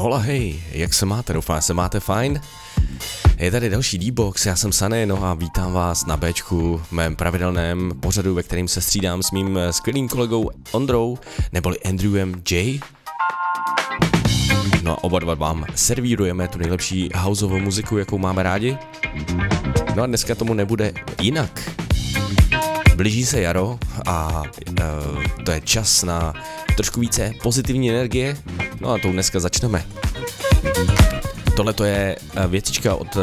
Hola hej, jak se máte? Doufám, se máte fajn? Je tady další D-Box, já jsem Sany, no a vítám vás na Bčku, mém pravidelném pořadu, ve kterým se střídám s mým skvělým kolegou Ondrou, neboli Andrewem J. No a oba dva vám servírujeme tu nejlepší houseovou muziku, jakou máme rádi. No a dneska tomu nebude jinak. Blíží se jaro a uh, to je čas na trošku více pozitivní energie. No a tou dneska začneme. Tohle to je e, věcička od uh,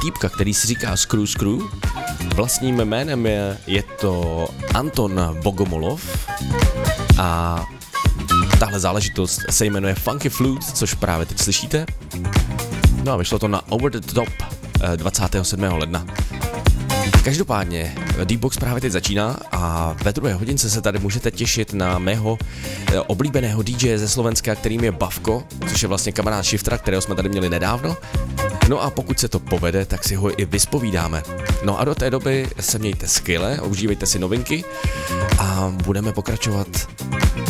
týpka, který si říká Screw Screw. Vlastním jménem je, je to Anton Bogomolov a tahle záležitost se jmenuje Funky Flute, což právě teď slyšíte. No a vyšlo to na Over the Top 27. ledna. Každopádně, D-Box právě teď začíná a ve druhé hodince se tady můžete těšit na mého eh, oblíbeného DJ ze Slovenska, kterým je Bavko, což je vlastně kamarád Shiftera, kterého jsme tady měli nedávno. No a pokud se to povede, tak si ho i vyspovídáme. No a do té doby se mějte skvěle, užívejte si novinky a budeme pokračovat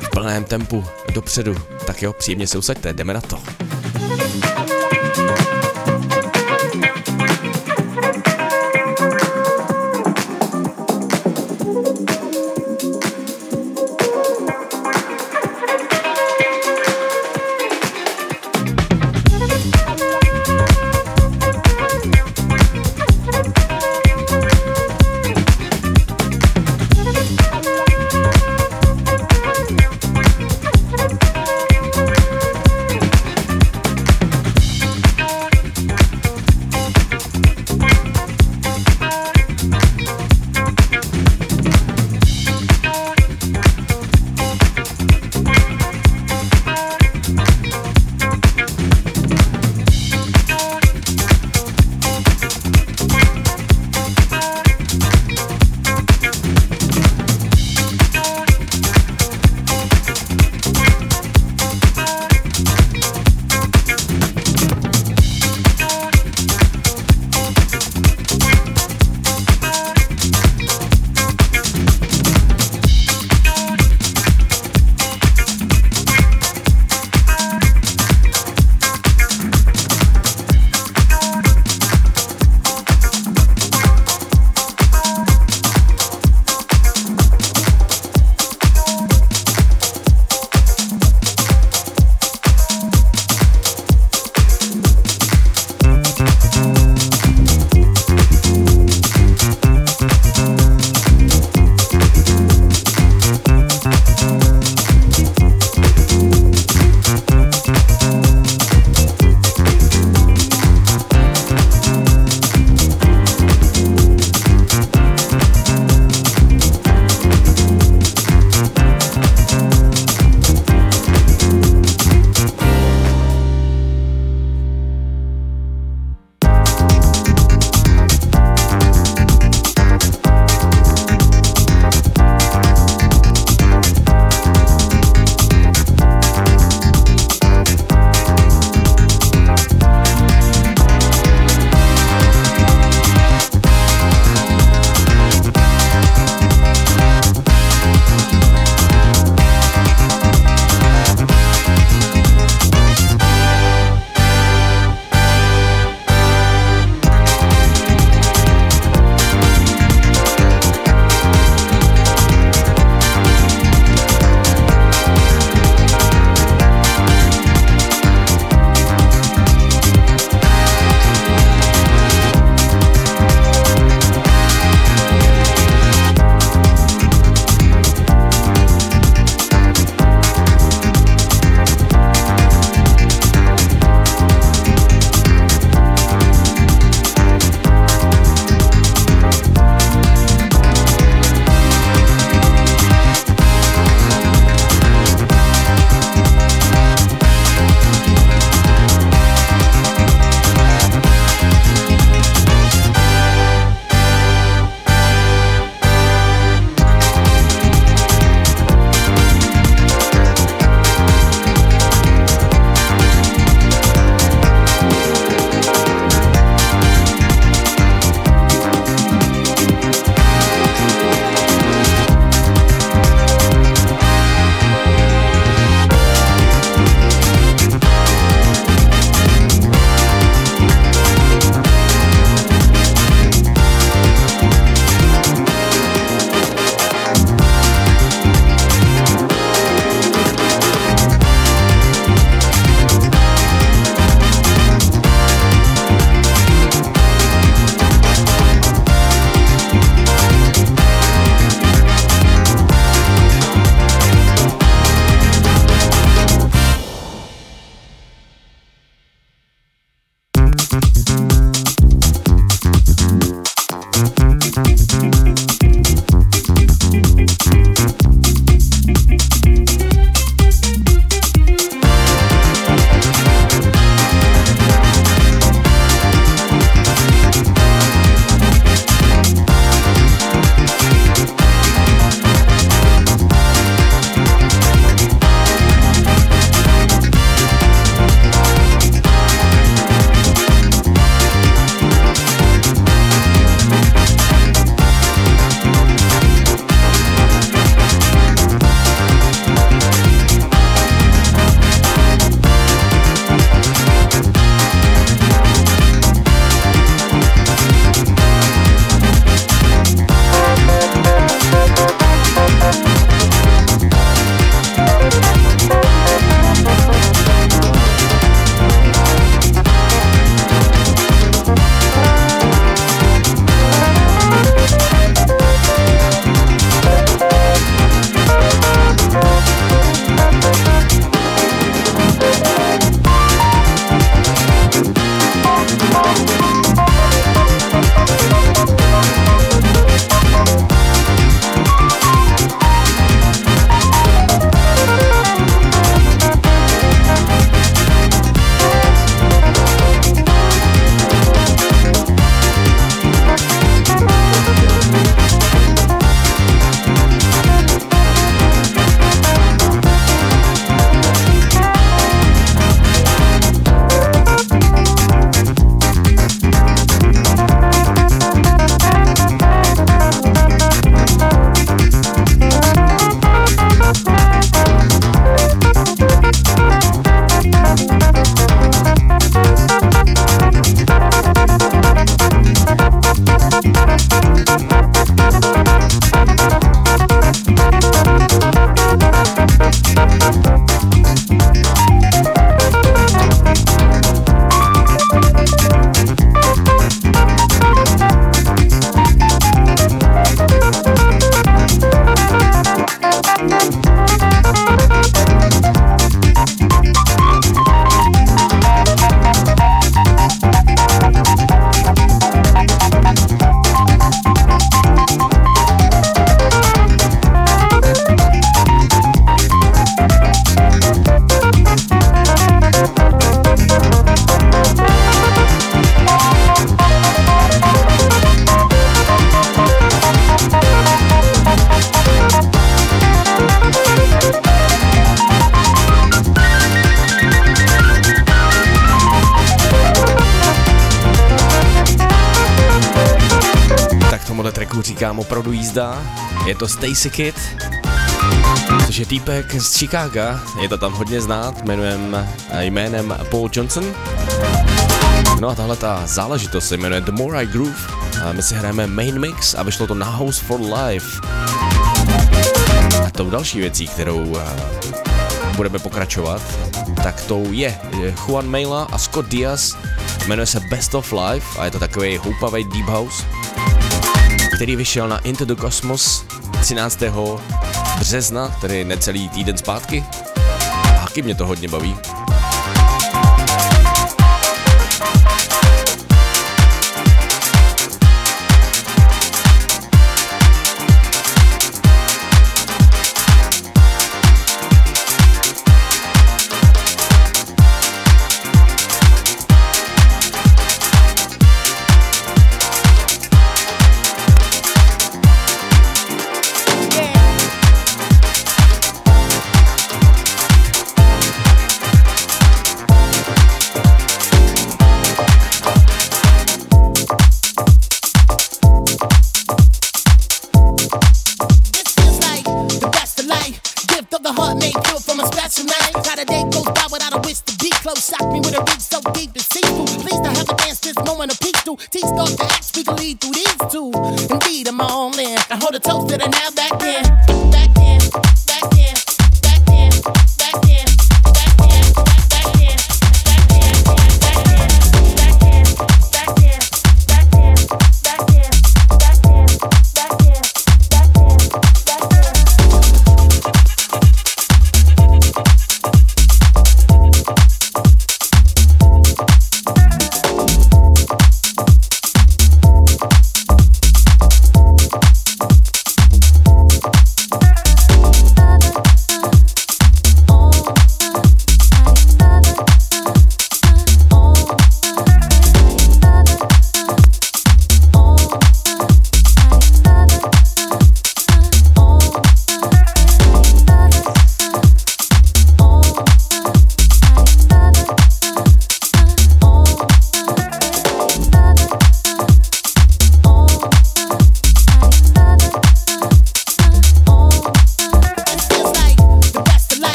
v plném tempu dopředu. Tak jo, příjemně se usaďte, jdeme na to. Jízda, je to Stacy Kid, což je týpek z Chicaga, je to tam hodně znát, jmenujem, jménem Paul Johnson. No a tahle ta záležitost se jmenuje The More I Groove a my si hrajeme main mix a vyšlo to na House for Life. A tou další věcí, kterou budeme pokračovat, tak tou je Juan Mela a Scott Diaz, jmenuje se Best of Life a je to takový houpavý deep house který vyšel na Into the Cosmos 13. března, tedy necelý týden zpátky. A taky mě to hodně baví.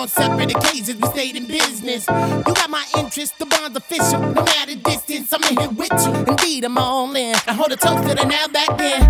on separate occasions, we stayed in business. You got my interest, the bond's official. No matter distance, I'm in here with you. Indeed, I'm all in. I hold a toast to the now back then.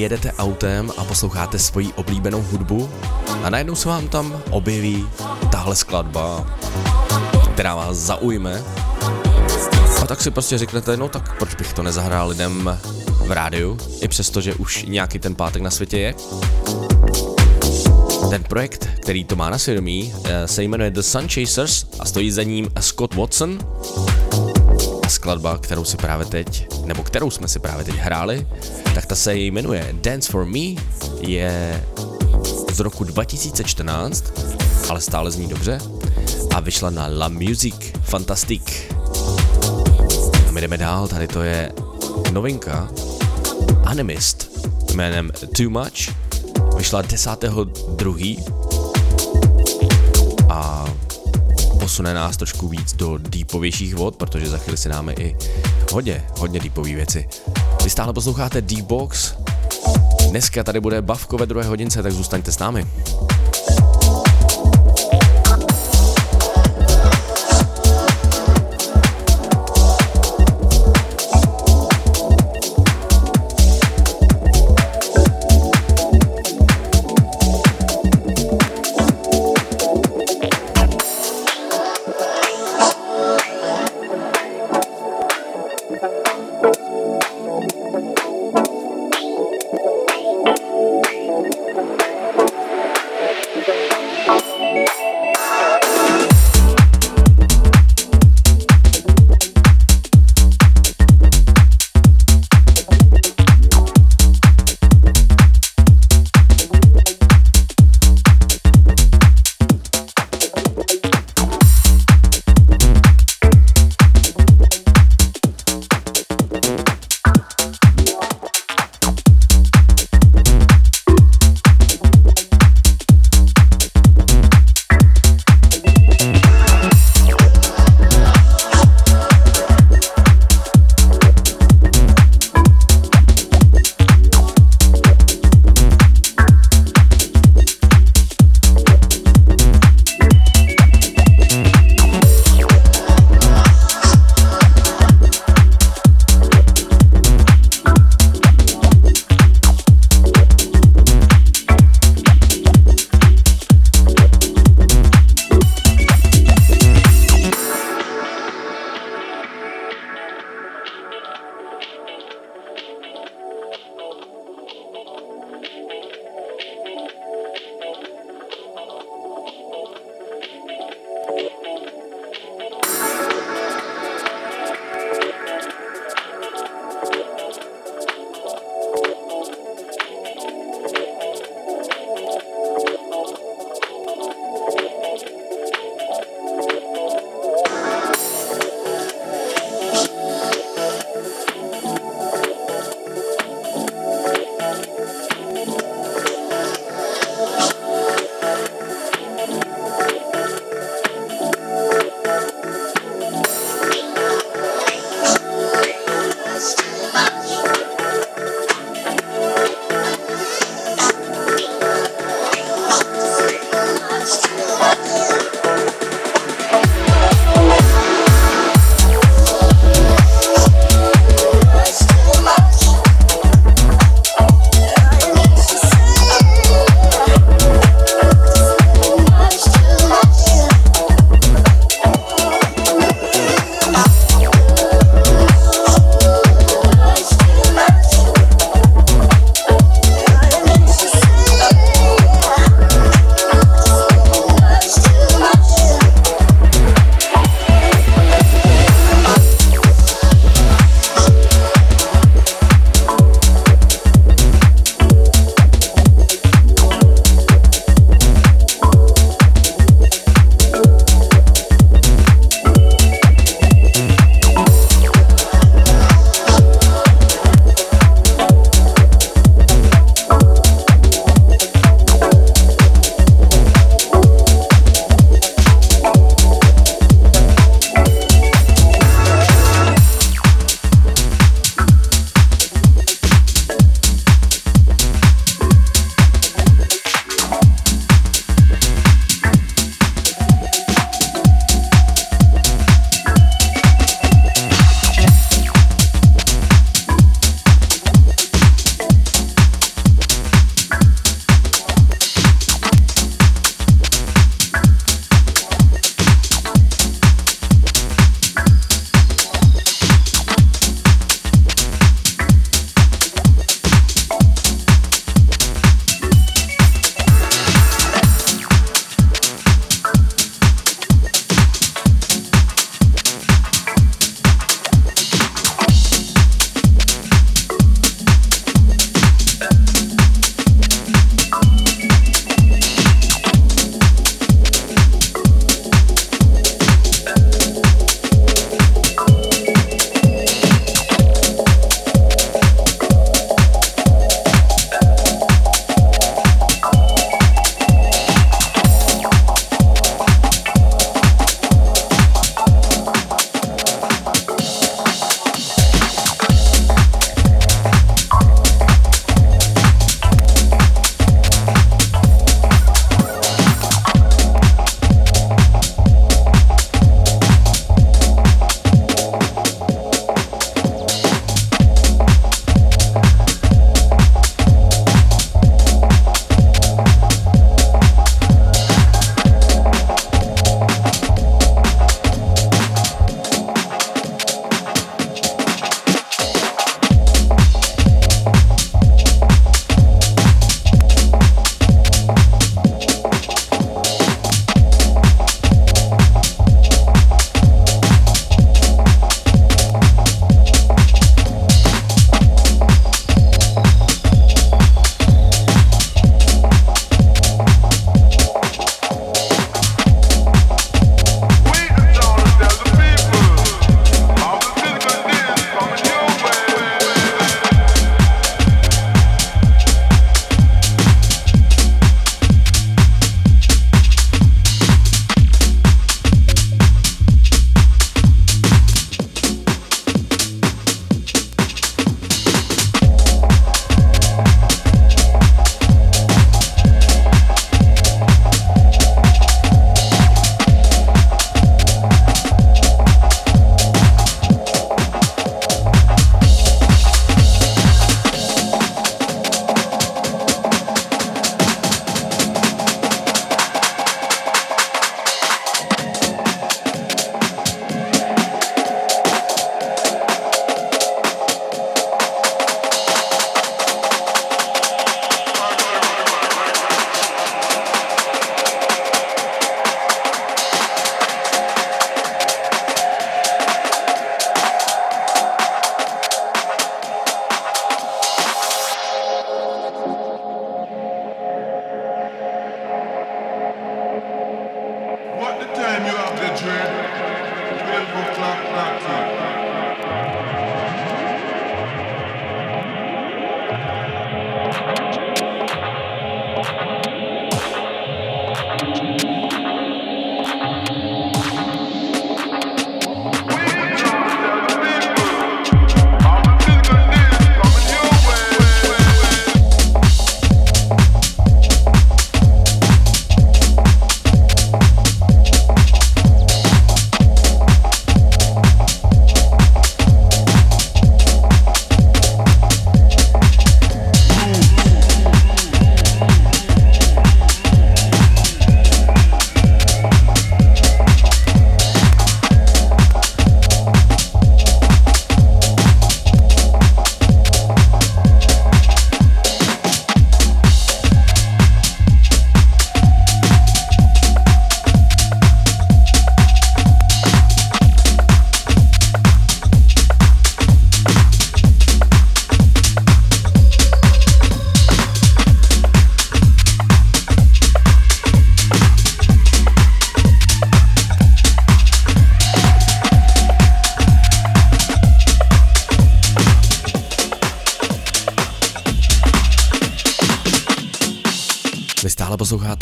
Jedete autem a posloucháte svoji oblíbenou hudbu a najednou se vám tam objeví tahle skladba, která vás zaujme a tak si prostě řeknete, no tak proč bych to nezahrál lidem v rádiu, i přesto, že už nějaký ten pátek na světě je. Ten projekt, který to má na svědomí, eh, se jmenuje The Sun Chasers a stojí za ním Scott Watson. A skladba, kterou si právě teď, nebo kterou jsme si právě teď hráli, tak ta se jmenuje Dance for Me, je z roku 2014, ale stále zní dobře a vyšla na La Music Fantastique. A my jdeme dál, tady to je novinka Animist jménem Too Much vyšla 10.2. a posune nás trošku víc do deepovějších vod, protože za chvíli si dáme i hodně, hodně deepové věci. Vy stále posloucháte D-Box, dneska tady bude bavko ve druhé hodince, tak zůstaňte s námi.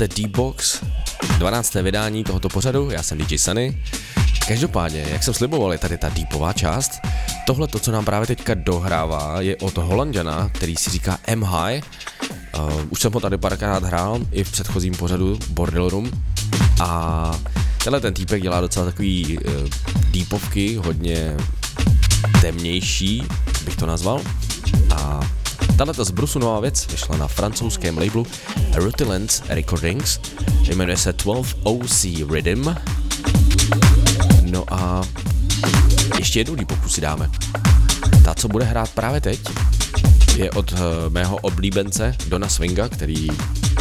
Posloucháte D-Box, 12. vydání tohoto pořadu, já jsem DJ Sunny. Každopádně, jak jsem sliboval, je tady ta deepová část. Tohle, to, co nám právě teďka dohrává, je od Holandiana, který si říká M High. Uh, už jsem ho tady párkrát hrál, i v předchozím pořadu Bordel Room. A tenhle ten týpek dělá docela takový uh, deepovky, hodně temnější, bych to nazval. A tahle z Brusu nová věc vyšla na francouzském labelu Rutilance Recordings, jmenuje se 12 OC Rhythm. No a ještě jednu lípoku si dáme. Ta, co bude hrát právě teď, je od uh, mého oblíbence Dona Swinga, který,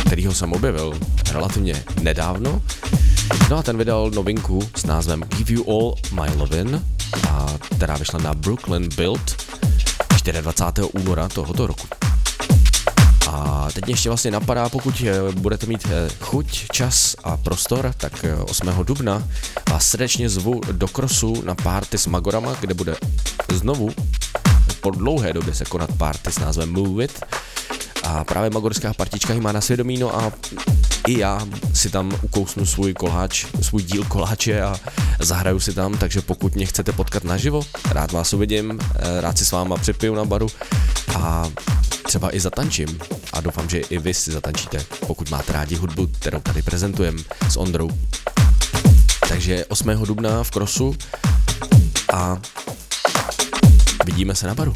kterýho jsem objevil relativně nedávno. No a ten vydal novinku s názvem Give You All My Lovin', a která vyšla na Brooklyn Build 24. února tohoto roku. Teď ještě vlastně napadá, pokud eh, budete mít eh, chuť, čas a prostor, tak 8. Eh, dubna vás srdečně zvu do Krosu na party s Magorama, kde bude znovu po dlouhé době se konat party s názvem Move It. A právě magorská partička ji má na svědomí, no a i já si tam ukousnu svůj koláč, svůj díl koláče a zahraju si tam, takže pokud mě chcete potkat naživo, rád vás uvidím, rád si s váma připiju na baru a třeba i zatančím a doufám, že i vy si zatančíte, pokud máte rádi hudbu, kterou tady prezentujem s Ondrou. Takže 8. dubna v Krosu a vidíme se na baru.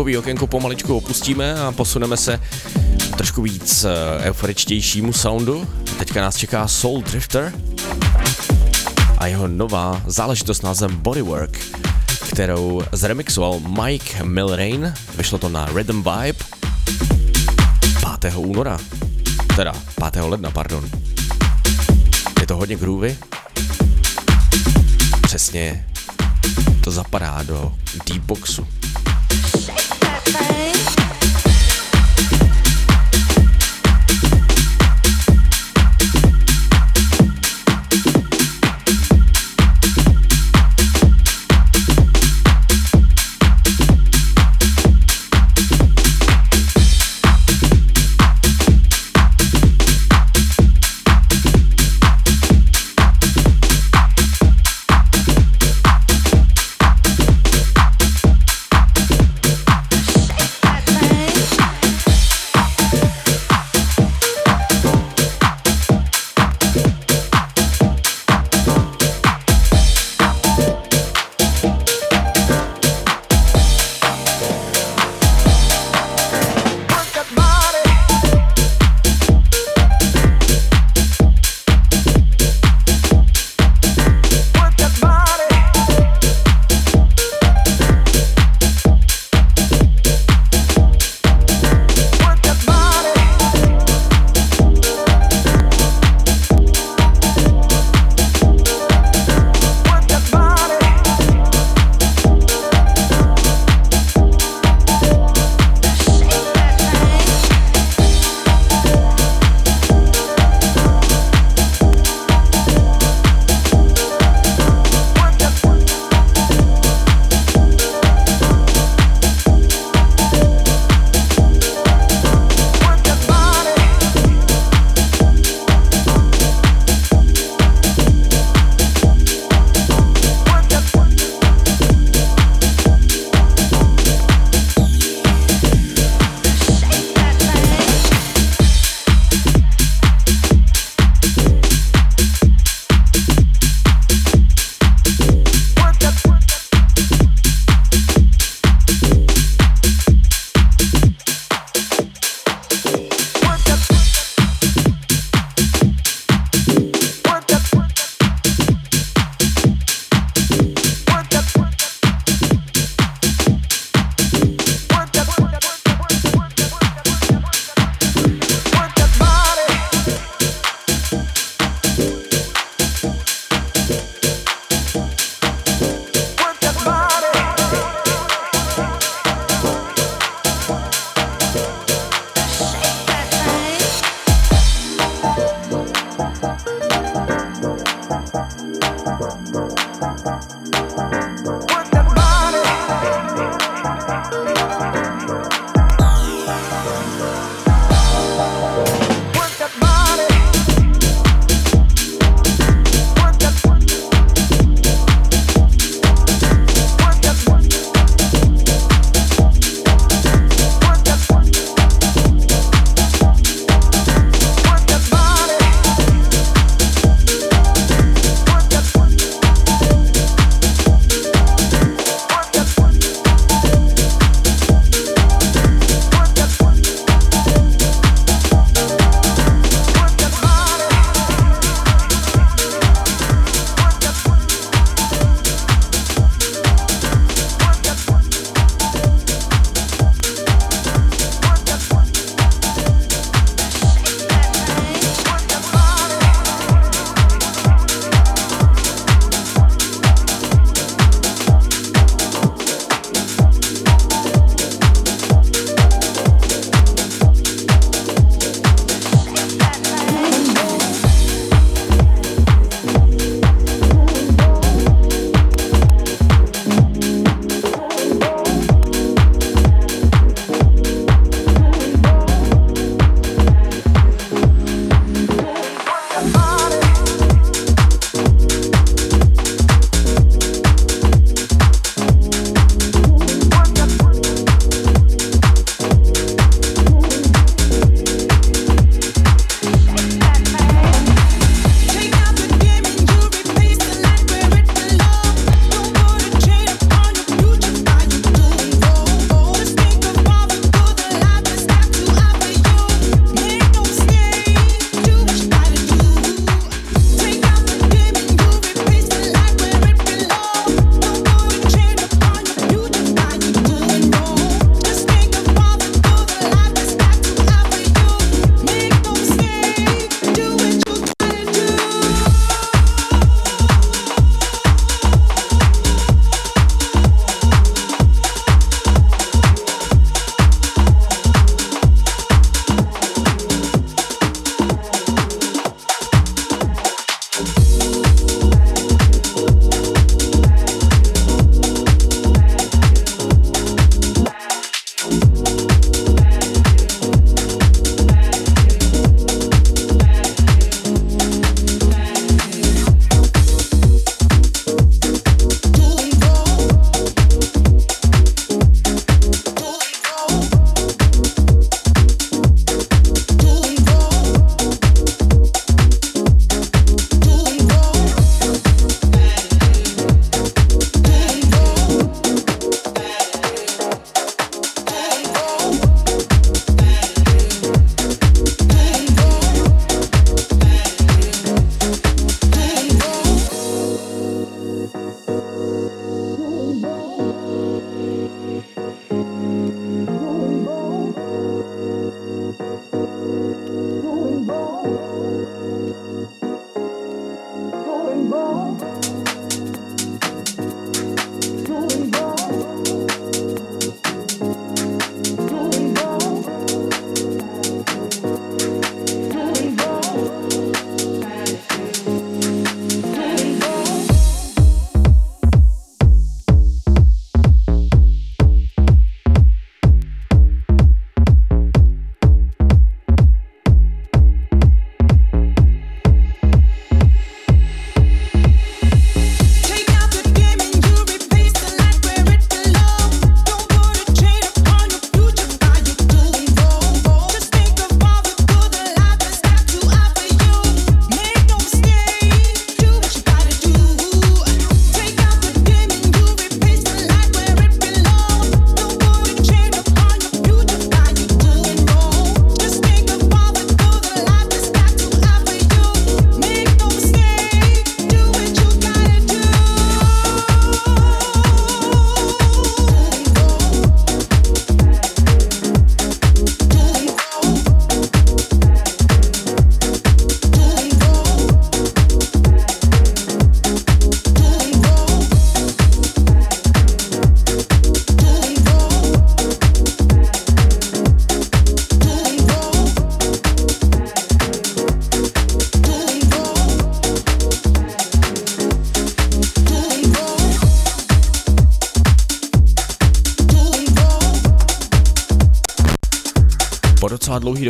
Typový okénko pomaličku opustíme a posuneme se trošku víc eh, euforičtějšímu soundu. Teďka nás čeká Soul Drifter a jeho nová záležitost názvem Bodywork, kterou zremixoval Mike Milrain. Vyšlo to na Rhythm Vibe 5. února. Teda 5. ledna, pardon. Je to hodně groovy. Přesně to zapadá do deep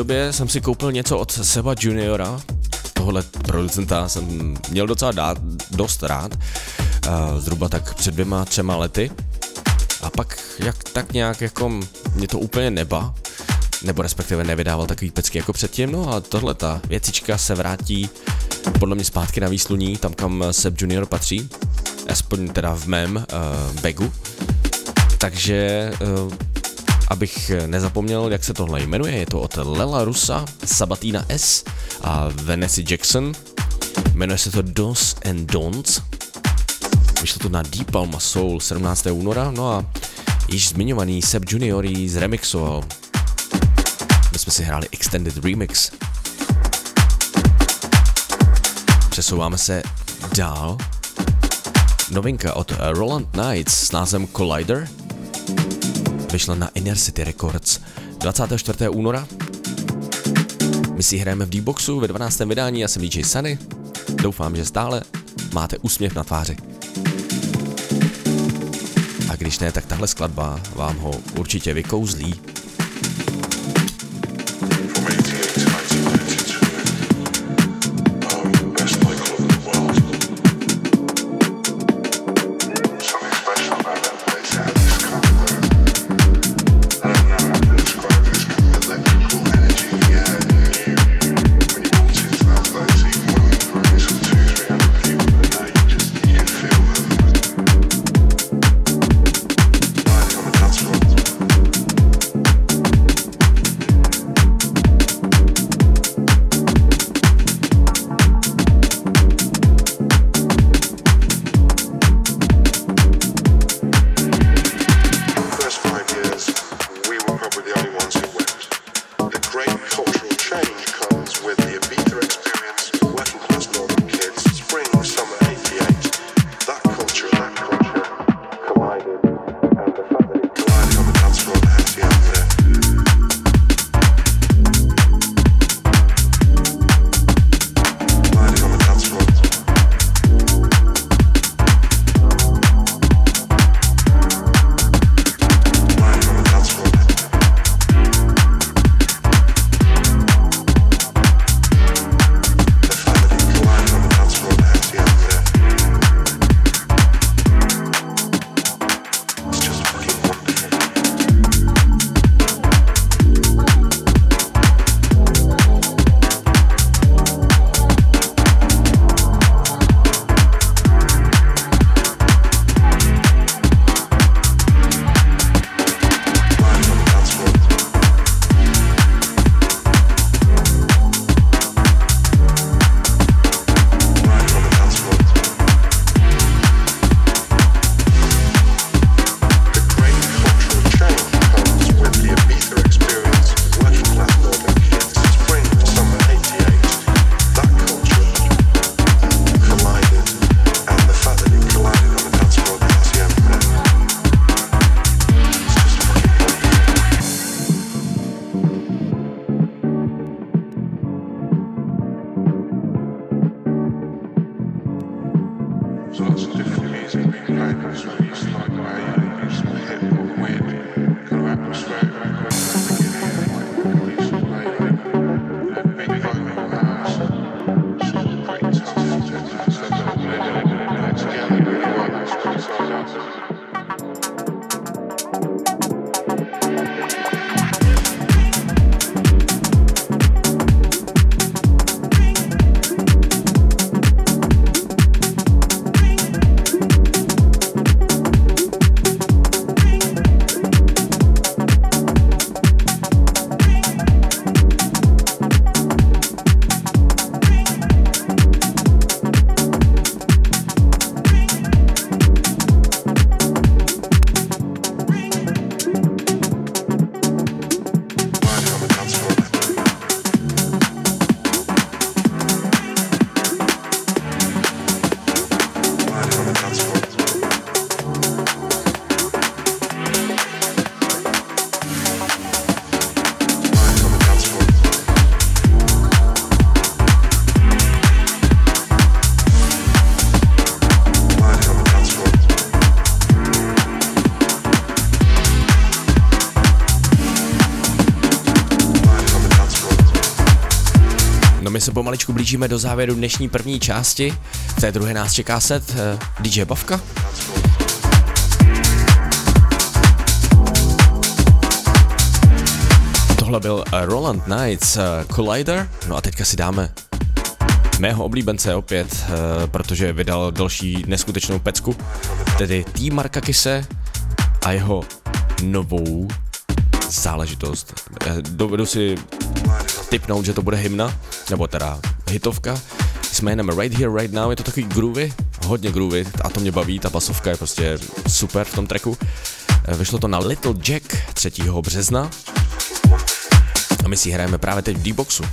době jsem si koupil něco od Seba Juniora, tohle producenta jsem měl docela dát, dost rád, zhruba tak před dvěma, třema lety. A pak jak tak nějak jako mě to úplně neba, nebo respektive nevydával takový pecky jako předtím, no a tohle ta věcička se vrátí podle mě zpátky na výsluní, tam kam Seb Junior patří, aspoň teda v mém uh, bagu. Takže uh, abych nezapomněl, jak se tohle jmenuje, je to od Lela Rusa, Sabatina S a Vanessa Jackson. Jmenuje se to Dos and Don'ts. Vyšlo to na Deep Palma Soul 17. února, no a již zmiňovaný Seb Junior ji zremixoval. My jsme si hráli Extended Remix. Přesouváme se dál. Novinka od Roland Knights s názvem Collider – vyšla na Inner City Records 24. února. My si hrajeme v D-Boxu ve 12. vydání, já jsem DJ Sunny. Doufám, že stále máte úsměv na tváři. A když ne, tak tahle skladba vám ho určitě vykouzlí. Pomaličku blížíme do závěru dnešní první části. V té druhé nás čeká set eh, DJ Bavka. Tohle byl uh, Roland Knights uh, Collider. No a teďka si dáme mého oblíbence opět, protože vydal další neskutečnou pecku, tedy T. Marka Kise a jeho novou záležitost. Dovedu si typnout, že to bude hymna, nebo teda hitovka, s jménem Right Here, Right Now, je to takový groovy, hodně groovy a to mě baví, ta basovka je prostě super v tom tracku. Vyšlo to na Little Jack 3. března a my si hrajeme právě teď v D-Boxu.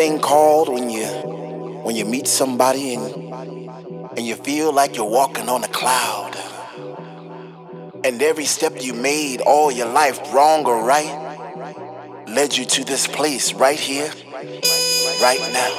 Thing called when you when you meet somebody and and you feel like you're walking on a cloud. And every step you made all your life wrong or right led you to this place right here right now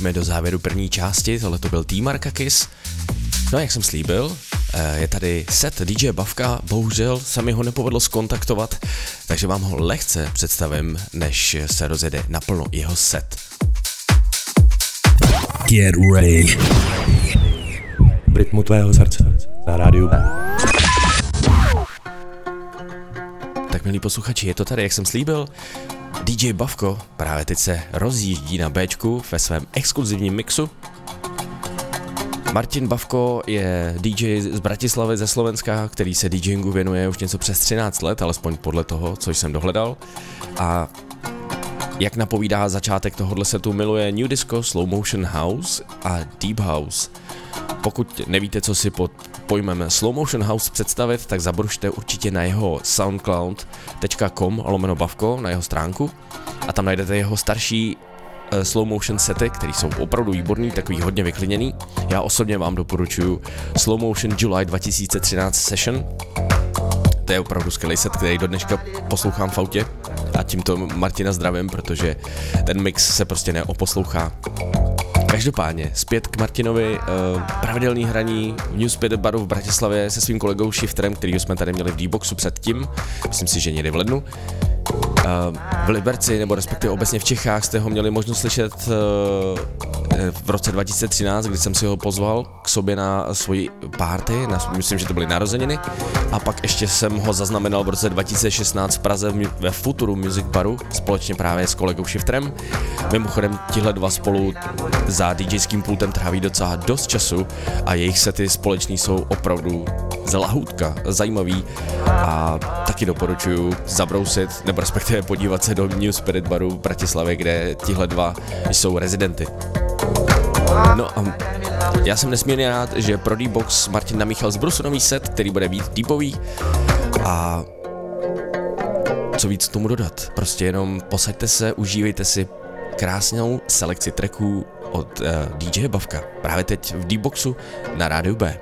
blížíme do závěru první části, tohle to byl T Markakis. No a jak jsem slíbil, eh, je tady set DJ Bavka, bohužel se mi ho nepovedlo skontaktovat, takže vám ho lehce představím, než se rozjede naplno jeho set. Get ready. V rytmu tvého srdce na rádiu B. Tak milí posluchači, je to tady, jak jsem slíbil. DJ Bavko právě teď se rozjíždí na Bčku ve svém exkluzivním mixu. Martin Bavko je DJ z Bratislavy ze Slovenska, který se DJingu věnuje už něco přes 13 let, alespoň podle toho, co jsem dohledal. A jak napovídá začátek tohohle setu, miluje New Disco, Slow Motion House a Deep House. Pokud nevíte, co si pod pojmem Slow Motion House představit, tak zabrušte určitě na jeho soundcloud.com lomeno bavko, na jeho stránku a tam najdete jeho starší uh, slow motion sety, které jsou opravdu výborný, takový hodně vyklidněný. Já osobně vám doporučuji Slow Motion July 2013 Session. To je opravdu skvělý set, který do dneška poslouchám v autě a tímto Martina zdravím, protože ten mix se prostě neoposlouchá Každopádně, zpět k Martinovi, uh, pravidelný hraní v New Spirit baru v Bratislavě se svým kolegou Shifterem, který jsme tady měli v D-boxu předtím, myslím si, že někdy v lednu. Uh, v Liberci, nebo respektive obecně v Čechách jste ho měli možnost slyšet uh, v roce 2013, kdy jsem si ho pozval k sobě na svoji party, na, myslím, že to byly narozeniny, a pak ještě jsem ho zaznamenal v roce 2016 v Praze ve Futuru Music Baru společně právě s kolegou Shifterem. Mimochodem, tihle dva spolu za DJským pultem tráví docela dost času a jejich sety společný jsou opravdu z lahůdka, zajímavý a taky doporučuji zabrousit, nebo respektive podívat se do New Spirit Baru v Bratislavě, kde tihle dva jsou rezidenty. No a já jsem nesmírně rád, že pro D-Box Martin namíchal z nový set, který bude být deepový a co víc tomu dodat. Prostě jenom posaďte se, užívejte si krásnou selekci tracků od uh, eh, DJ Bavka. Právě teď v D-Boxu na rádiu B.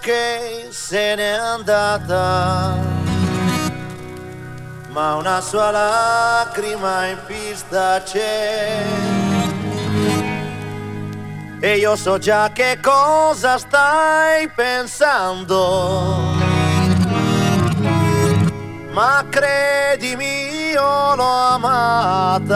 che se n'è andata, ma una sua lacrima in pista c'è. E io so già che cosa stai pensando, ma credimi io l'ho amata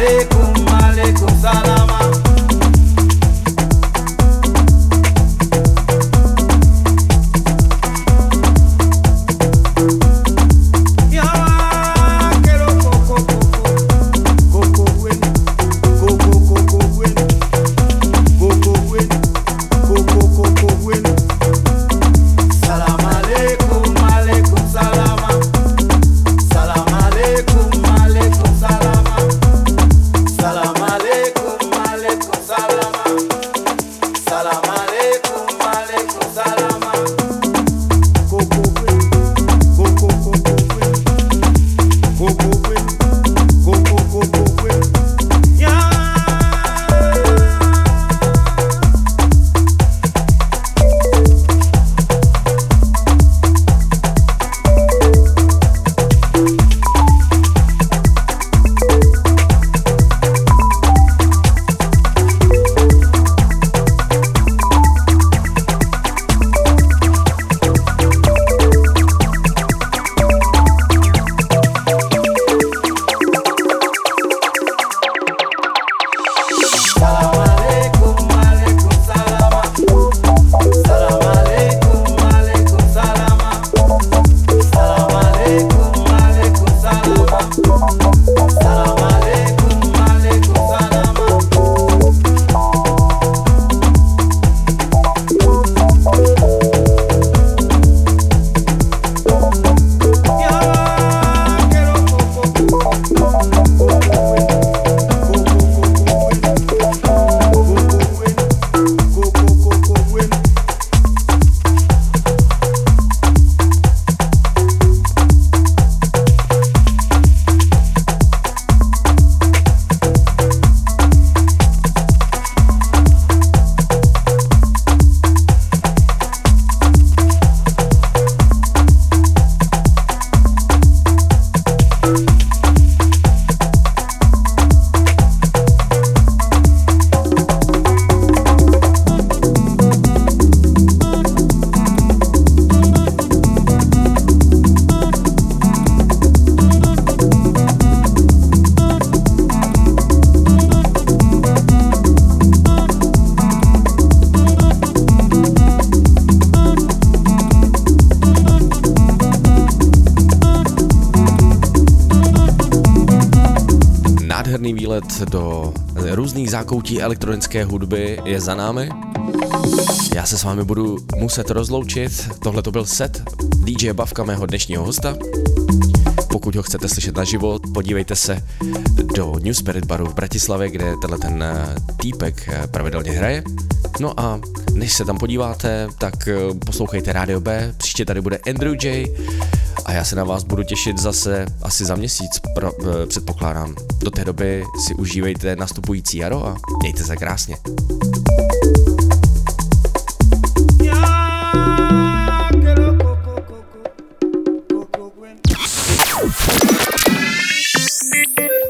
Hey, zákoutí elektronické hudby je za námi. Já se s vámi budu muset rozloučit. Tohle to byl set DJ Bavka, mého dnešního hosta. Pokud ho chcete slyšet naživo, podívejte se do New Spirit baru v Bratislavě, kde tenhle ten eh, týpek eh, pravidelně hraje. No a než se tam podíváte, tak eh, poslouchejte Radio B, příště tady bude Andrew J. A já se na vás budu těšit zase asi za měsíc, pro, předpokládám. Do té doby si užívejte nastupující jaro a mějte se krásně.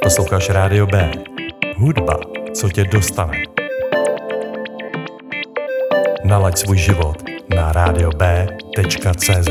Posloucháš Rádio B. Hudba, co tě dostane. Nalaď svůj život na radiob.cz.